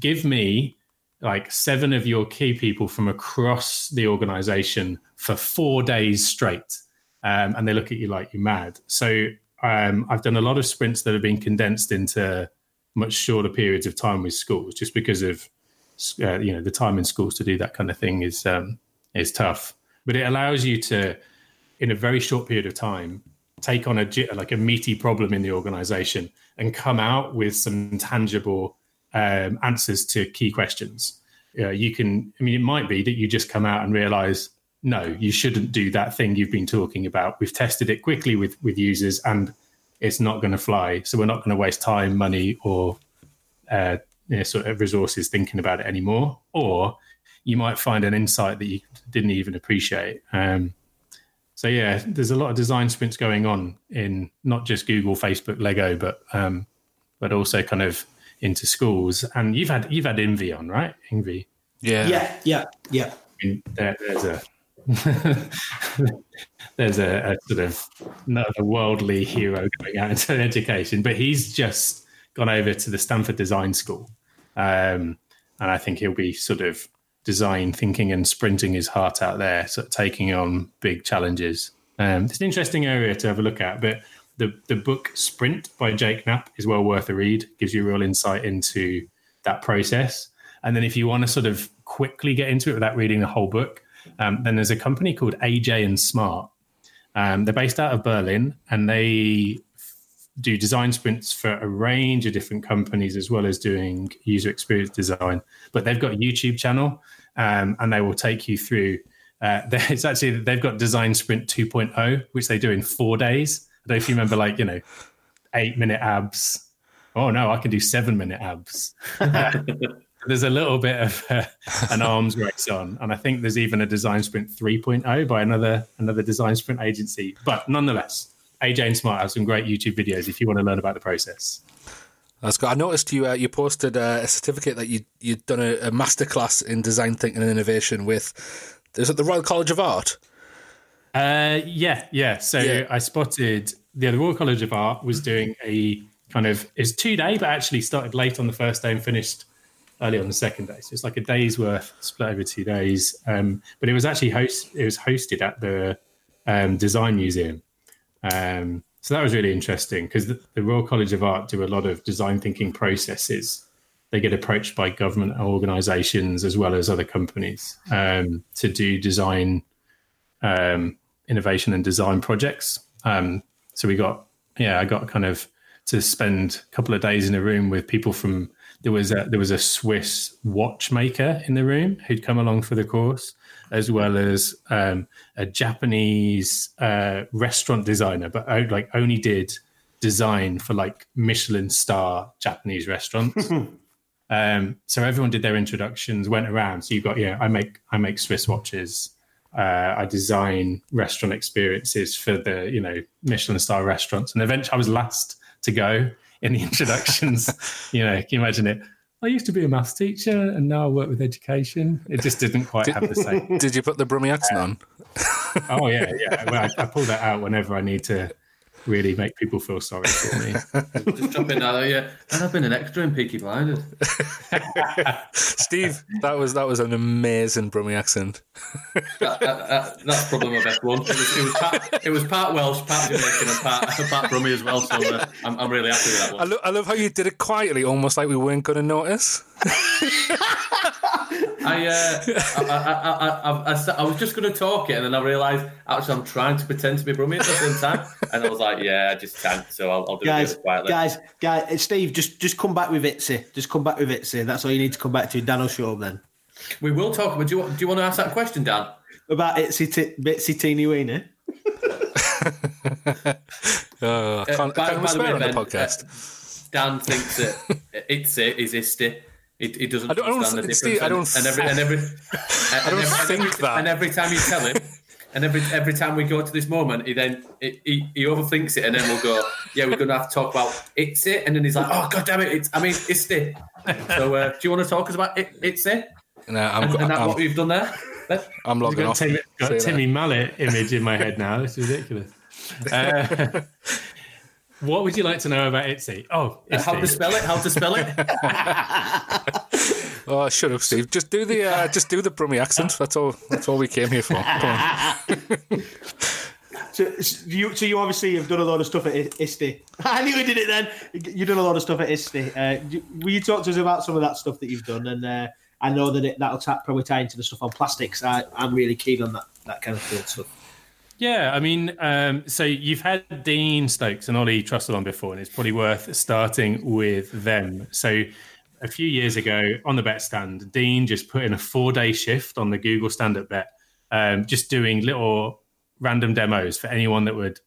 [SPEAKER 5] give me like seven of your key people from across the organization for four days straight. Um, and they look at you like you're mad. So um, I've done a lot of sprints that have been condensed into much shorter periods of time with schools, just because of uh, you know the time in schools to do that kind of thing is um, is tough. But it allows you to, in a very short period of time, take on a like a meaty problem in the organization and come out with some tangible um, answers to key questions. Uh, you can, I mean, it might be that you just come out and realize no, you shouldn't do that thing you've been talking about. We've tested it quickly with with users, and it's not going to fly. So we're not going to waste time, money, or uh, you know, sort of resources thinking about it anymore. Or you might find an insight that you didn't even appreciate. Um, so yeah, there's a lot of design sprints going on in not just Google, Facebook, Lego, but um, but also kind of into schools. And you've had you've had Envy on, right? Envy.
[SPEAKER 1] Yeah.
[SPEAKER 2] Yeah, yeah, yeah.
[SPEAKER 5] I mean, there, there's a there's a, a sort of another worldly hero going out into education, but he's just gone over to the Stanford Design School, um, and I think he'll be sort of design thinking and sprinting his heart out there, sort of taking on big challenges. Um, it's an interesting area to have a look at, but the the book Sprint by Jake Knapp is well worth a read. Gives you real insight into that process. And then if you want to sort of quickly get into it without reading the whole book, um, then there's a company called AJ and Smart. Um, they're based out of Berlin, and they do design sprints for a range of different companies as well as doing user experience design. But they've got a YouTube channel, um, and they will take you through. Uh, it's actually they've got Design Sprint 2.0, which they do in four days. I don't know if you remember, like you know, eight minute abs. Oh no, I can do seven minute abs. there's a little bit of uh, an arms race on, and I think there's even a Design Sprint 3.0 by another another Design Sprint agency. But nonetheless, AJ and Smart have some great YouTube videos if you want to learn about the process.
[SPEAKER 1] That's good. I noticed you uh, you posted uh, a certificate that you you'd done a, a masterclass in design thinking and innovation with. Is it the Royal College of Art?
[SPEAKER 5] Uh, yeah, yeah. So
[SPEAKER 1] Yeah.
[SPEAKER 5] I spotted yeah, the Royal College of Art was doing a kind of it's two day, but actually started late on the first day and finished early on the second day. So it's like a day's worth split over two days. Um, but it was actually host it was hosted at the um, Design Museum. Um, so that was really interesting because the, the Royal College of Art do a lot of design thinking processes. They get approached by government organisations as well as other companies um, to do design um, innovation and design projects. Um, so we got, yeah, I got kind of to spend a couple of days in a room with people from. There was a, there was a Swiss watchmaker in the room who'd come along for the course, as well as um, a Japanese uh, restaurant designer, but like only did design for like Michelin star Japanese restaurants. um, so everyone did their introductions, went around. So you've got yeah, I make I make Swiss watches uh, I design restaurant experiences for the you know Michelin star restaurants, and eventually I was last to go in the introductions. you know, can you imagine it? I used to be a maths teacher, and now I work with education. It just didn't quite have the same.
[SPEAKER 1] Did you put the Brummy accent um, on?
[SPEAKER 5] Oh yeah, yeah. Well, I, I pull that out whenever I need to really make people feel sorry for me.
[SPEAKER 3] Just jump in there, yeah. And I've been an extra in Peaky Blinders.
[SPEAKER 1] Steve, that was that was an amazing Brummy accent.
[SPEAKER 3] That, that, that, that's probably my best one. It was, it was, part, it was part Welsh, part Jamaican, and part, part Brummie as well. So uh, I'm, I'm really happy with that
[SPEAKER 1] I,
[SPEAKER 3] one.
[SPEAKER 1] lo- I love how you did it quietly, almost like we weren't going to notice.
[SPEAKER 3] I, uh, I, I, I, I, I, sta- I was just going to talk it, and then I realised actually I'm trying to pretend to be Brummie at the same time, and I was like, yeah, I just can't. So I'll, I'll do
[SPEAKER 2] Guys,
[SPEAKER 3] it quietly.
[SPEAKER 2] guys, guys, uh, Steve, just just come back with Itzy. Just come back with Itzy. That's all you need to come back to. Dan will show up then.
[SPEAKER 3] We will talk. But do you, want- do you want to ask that question, Dan?
[SPEAKER 2] About Itzy, t- Bitsy Teeny Weenie.
[SPEAKER 1] Uh, I can't,
[SPEAKER 3] by-
[SPEAKER 1] I can't
[SPEAKER 3] by the
[SPEAKER 1] swear
[SPEAKER 3] way,
[SPEAKER 1] on the
[SPEAKER 3] Ben,
[SPEAKER 1] podcast.
[SPEAKER 3] Dan thinks that it's is Isty. It, it doesn't
[SPEAKER 1] I don't- I don't
[SPEAKER 3] understand the difference.
[SPEAKER 1] Steve, I don't
[SPEAKER 3] and, and every and every and,
[SPEAKER 1] I don't
[SPEAKER 3] every,
[SPEAKER 1] think
[SPEAKER 3] every,
[SPEAKER 1] that.
[SPEAKER 3] And every time you tell him, and every every time we go to this moment, he then he, he, he overthinks it, and then we'll go, yeah, we're going to have to talk about it's it, and then he's like, oh god damn it, it's I mean it's it. So uh, do you want to talk us about it, it's it,
[SPEAKER 1] No, I'm,
[SPEAKER 3] and, and that,
[SPEAKER 1] I'm,
[SPEAKER 3] what we've done there? Ben?
[SPEAKER 1] I'm
[SPEAKER 5] I've
[SPEAKER 1] logging
[SPEAKER 5] got,
[SPEAKER 1] off.
[SPEAKER 5] Timmy, got
[SPEAKER 1] See
[SPEAKER 5] Timmy Mallett image in my head now. It's ridiculous. Uh, what would you like to know about Itsy? Oh,
[SPEAKER 3] How to spell it? How to spell it?
[SPEAKER 1] Oh, shut up, Steve. Just do the uh, just do the Brummy accent. That's all. That's all we came here for. Come on.
[SPEAKER 2] So, so you, so you obviously have done a lot of stuff at I- ISTE. I knew you did it then. You've done a lot of stuff at ISTE. Uh, will you talk to us about some of that stuff that you've done? And uh, I know that it, that'll ta- probably tie into the stuff on plastics. I, I'm really keen on that that kind of field stuff.
[SPEAKER 5] Yeah, I mean, um, so you've had Dean Stokes and Ollie Trussell on before, and it's probably worth starting with them. So a few years ago on the BETT stand, Dean just put in a four day shift on the Google stand up BETT um, just doing little random demos for anyone that would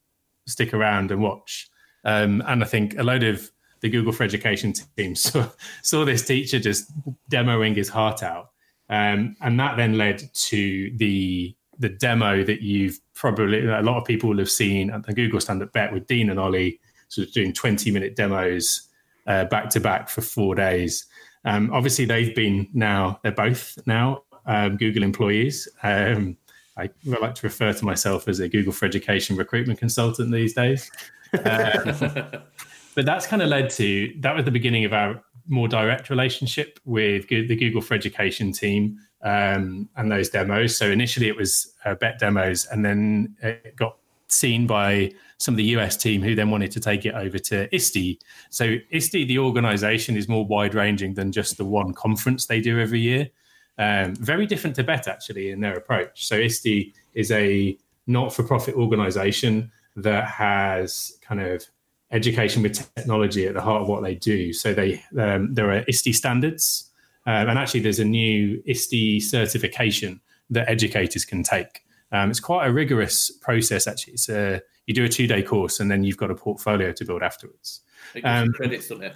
[SPEAKER 5] stick around and watch. Um, and I think a load of the Google for Education team saw, saw this teacher just demoing his heart out. Um, and that then led to the the demo that you've probably a lot of people will have seen at the Google Stand Up BETT with Dean and Ollie, sort of doing 20 minute demos back to back for four days. Um, obviously, they've been now, they're both now um, Google employees. Um, I like to refer to myself as a Google for Education recruitment consultant these days. Uh, but that's kind of led to that was the beginning of our more direct relationship with the Google for Education team um, and those demos. So initially it was uh, BETT demos, and then it got seen by some of the US team who then wanted to take it over to ISTE. So ISTE, the organization, is more wide ranging than just the one conference they do every year. Um, very different to BETT actually in their approach. So ISTE is a not-for-profit organization that has kind of education with technology at the heart of what they do. So they um, there are ISTE standards, um, and actually there's a new ISTE certification that educators can take. Um, it's quite a rigorous process actually. It's a you do a two day course and then you've got a portfolio to build afterwards.
[SPEAKER 3] Um, credits, don't it?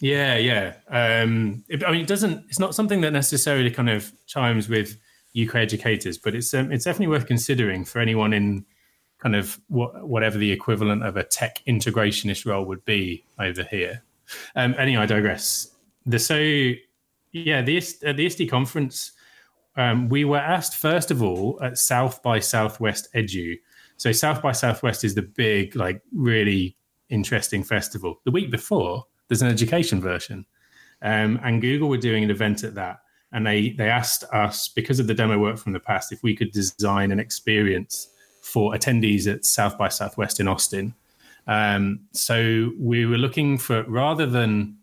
[SPEAKER 5] Yeah, yeah. Um, it, I mean, it doesn't. It's not something that necessarily kind of chimes with UK educators, but it's um, it's definitely worth considering for anyone in kind of what, whatever the equivalent of a tech integrationist role would be over here. Um, anyway, I digress. The so yeah, the at the ISTE conference, um, we were asked first of all at South by Southwest Edu. So South by Southwest is the big, like, really interesting festival. The week before, there's an education version, um, and Google were doing an event at that, and they they asked us because of the demo work from the past if we could design an experience for attendees at South by Southwest in Austin. Um, so we were looking for rather than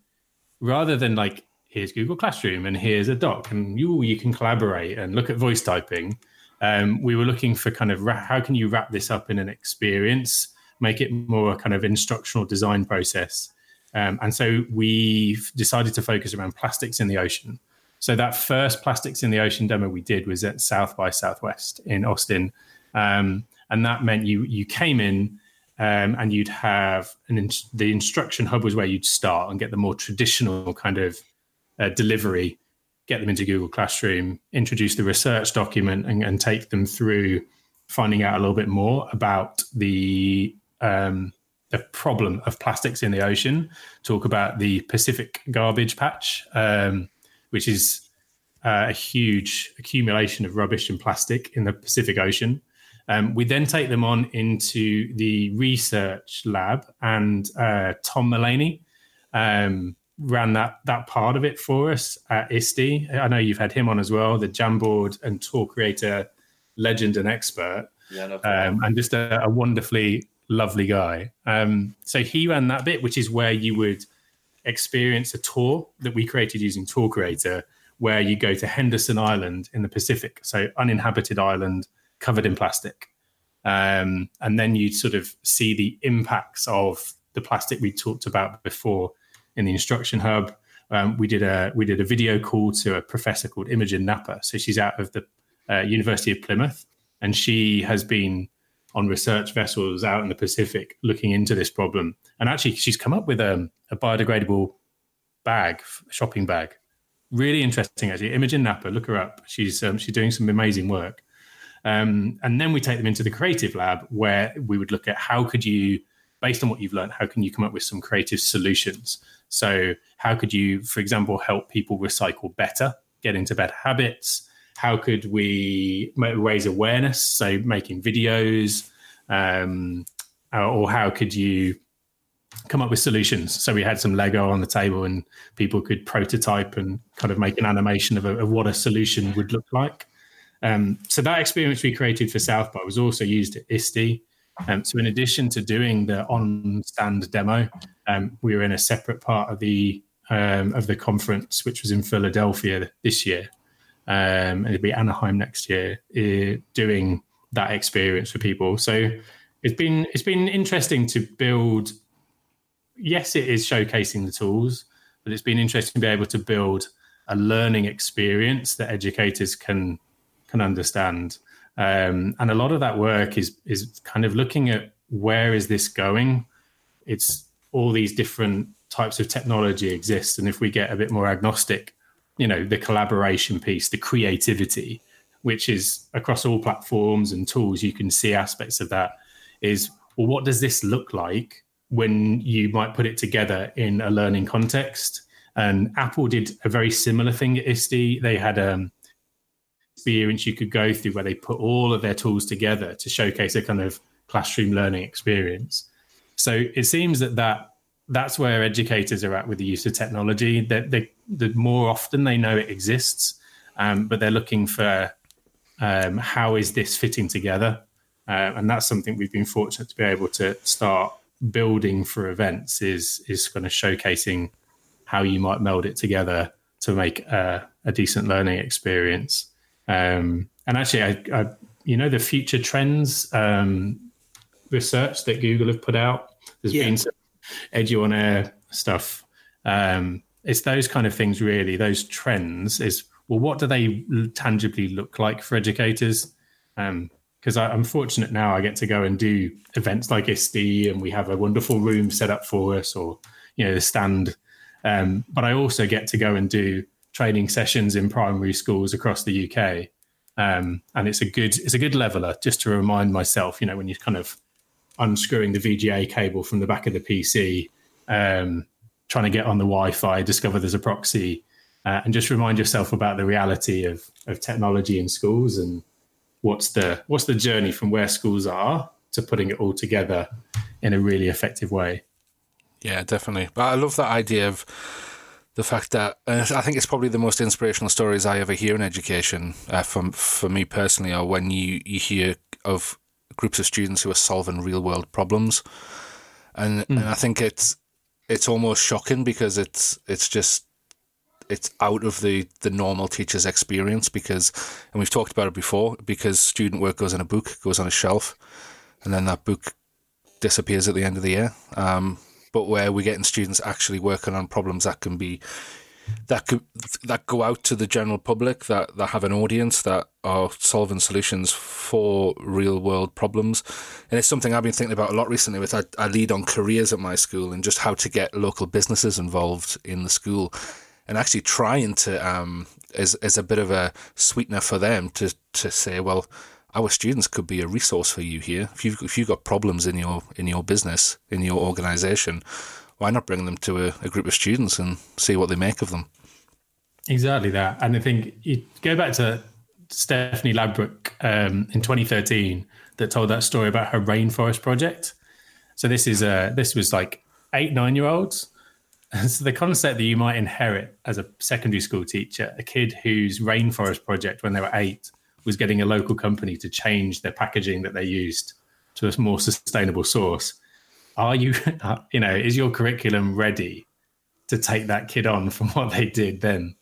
[SPEAKER 5] rather than like here's Google Classroom and here's a doc and you you can collaborate and look at voice typing. Um, we were looking for kind of ra- how can you wrap this up in an experience, make it more a kind of instructional design process. Um, and so we've decided to focus around plastics in the ocean. So that first plastics in the ocean demo we did was at South by Southwest in Austin, um, and that meant you you came in um, and you'd have an in, the instruction hub was where you'd start and get the more traditional kind of uh, delivery, get them into Google Classroom, introduce the research document, and, and take them through finding out a little bit more about the um, the problem of plastics in the ocean. Talk about the Pacific garbage patch, um, which is uh, a huge accumulation of rubbish and plastic in the Pacific Ocean. Um, we then take them on into the research lab, and uh, Tom Mullaney um, ran that that part of it for us at ISTE. I know you've had him on as well, the Jamboard and tour creator, legend and expert,
[SPEAKER 3] Yeah, no
[SPEAKER 5] um, and just a, a wonderfully lovely guy. Um, so he ran that bit, which is where you would experience a tour that we created using Tour Creator, where you go to Henderson Island in the Pacific, so uninhabited island covered in plastic. Um, and then you sort of see the impacts of the plastic we talked about before in the instruction hub. Um, we did a we did a video call to a professor called Imogen Napper. So she's out of the uh, University of Plymouth, and she has been on research vessels out in the Pacific looking into this problem. And actually, she's come up with a, a biodegradable bag, shopping bag. Really interesting, actually. Imogen Napper, look her up. She's um, she's doing some amazing work. Um, and then we take them into the creative lab where we would look at how could you, based on what you've learned, how can you come up with some creative solutions? So, how could you, for example, help people recycle better, get into better habits? How could we raise awareness? So, making videos, um, or how could you come up with solutions? So, we had some Lego on the table, and people could prototype and kind of make an animation of, a, of what a solution would look like. Um, so that experience we created for South by was also used at ISTE. Um, so in addition to doing the on-stand demo, um, we were in a separate part of the um, of the conference, which was in Philadelphia this year. Um, it'll be Anaheim next year, uh, doing that experience for people. So it's been it's been interesting to build. Yes, it is showcasing the tools, but it's been interesting to be able to build a learning experience that educators can can understand. Um, and a lot of that work is is kind of looking at where is this going. It's all these different types of technology exist, and if we get a bit more agnostic, you know, the collaboration piece, the creativity, which is across all platforms and tools, you can see aspects of that. Is well, what does this look like when you might put it together in a learning context? And Apple did a very similar thing at ISTE. They had um, experience you could go through where they put all of their tools together to showcase a kind of classroom learning experience. So it seems that, that that's where educators are at with the use of technology. That they, the more often they know it exists, um, but they're looking for um, how is this fitting together, uh, and that's something we've been fortunate to be able to start building for events. Is is kind of showcasing how you might meld it together to make a, a decent learning experience. Um, and actually, I, I, you know, the future trends um, research that Google have put out. There's yeah. been some Edu on Air stuff. Um, it's those kind of things, really. Those trends is well, what do they tangibly look like for educators? Because um, I'm fortunate now, I get to go and do events like ISTE, and we have a wonderful room set up for us, or you know, the stand. Um, but I also get to go and do training sessions in primary schools across the UK. Um, and it's a good it's a good leveler just to remind myself, you know, when you're kind of unscrewing the VGA cable from the back of the PC, um, trying to get on the Wi-Fi, discover there's a proxy, uh, and just remind yourself about the reality of of technology in schools and what's the what's the journey from where schools are to putting it all together in a really effective way.
[SPEAKER 1] Yeah, definitely. But I love that idea of the fact that I think it's probably the most inspirational stories I ever hear in education, uh, from for me personally, are when you, you hear of groups of students who are solving real world problems, and mm. and I think it's it's almost shocking because it's it's just it's out of the the normal teacher's experience because and we've talked about it before because student work goes in a book goes on a shelf and then that book disappears at the end of the year um, but where we're getting students actually working on problems that can be that could that go out to the general public that that have an audience that are solving solutions for real world problems. And it's something I've been thinking about a lot recently with I, I lead on careers at my school and just how to get local businesses involved in the school and actually trying to um as as a bit of a sweetener for them to to say well our students could be a resource for you here. If you've if you've got problems in your in your business in your organisation, why not bring them to a, a, group of students and see what they make of them?
[SPEAKER 5] Exactly that, and I think you go back to Stephanie Ladbruk um, in 2013 that told that story about her rainforest project. So this is uh, this was like eight nine year olds. So the concept that you might inherit as a secondary school teacher, a kid whose rainforest project when they were eight was getting a local company to change their packaging that they used to a more sustainable source. Are you, uh, you know, is your curriculum ready to take that kid on from what they did then?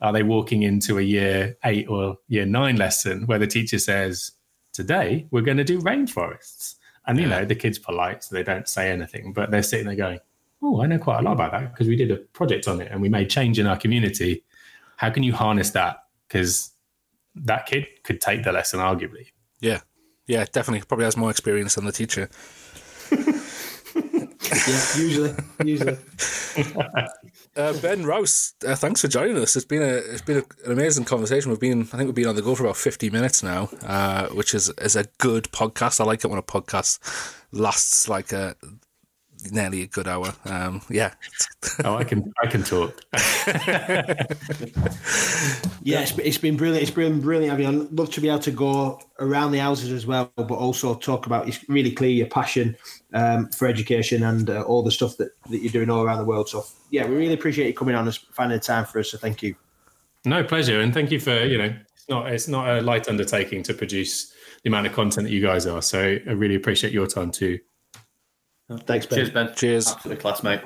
[SPEAKER 5] Are they walking into a year eight or year nine lesson where the teacher says, Today we're going to do rainforests? And, you know, the kid's polite, so they don't say anything, but they're sitting there going, Oh, I know quite a lot about that because we did a project on it and we made change in our community. How can you harness that? Because that kid could take the lesson, arguably.
[SPEAKER 1] Yeah, yeah, definitely. Probably has more experience than the teacher.
[SPEAKER 2] yeah, usually, usually.
[SPEAKER 1] uh, ben Rouse, uh, thanks for joining us. It's been a it's been a, an amazing conversation. We've been I think we've been on the go for about fifty minutes now, uh, which is is a good podcast. I like it when a podcast lasts like a nearly a good hour. Um, yeah.
[SPEAKER 5] oh, I can I can talk.
[SPEAKER 2] yeah, it's, it's been brilliant. It's been brilliant. I mean, I'd love to be able to go around the houses as well, but also talk about. It's really clear your passion um, for education and uh, all the stuff that, that you're doing all around the world. So yeah, we really appreciate you coming on and finding the time for us. So thank you.
[SPEAKER 5] No pleasure, and thank you for you know it's not it's not a light undertaking to produce the amount of content that you guys are. So I really appreciate your time too.
[SPEAKER 2] Thanks, Ben.
[SPEAKER 3] Cheers, Ben.
[SPEAKER 1] Cheers.
[SPEAKER 3] Absolutely class, mate.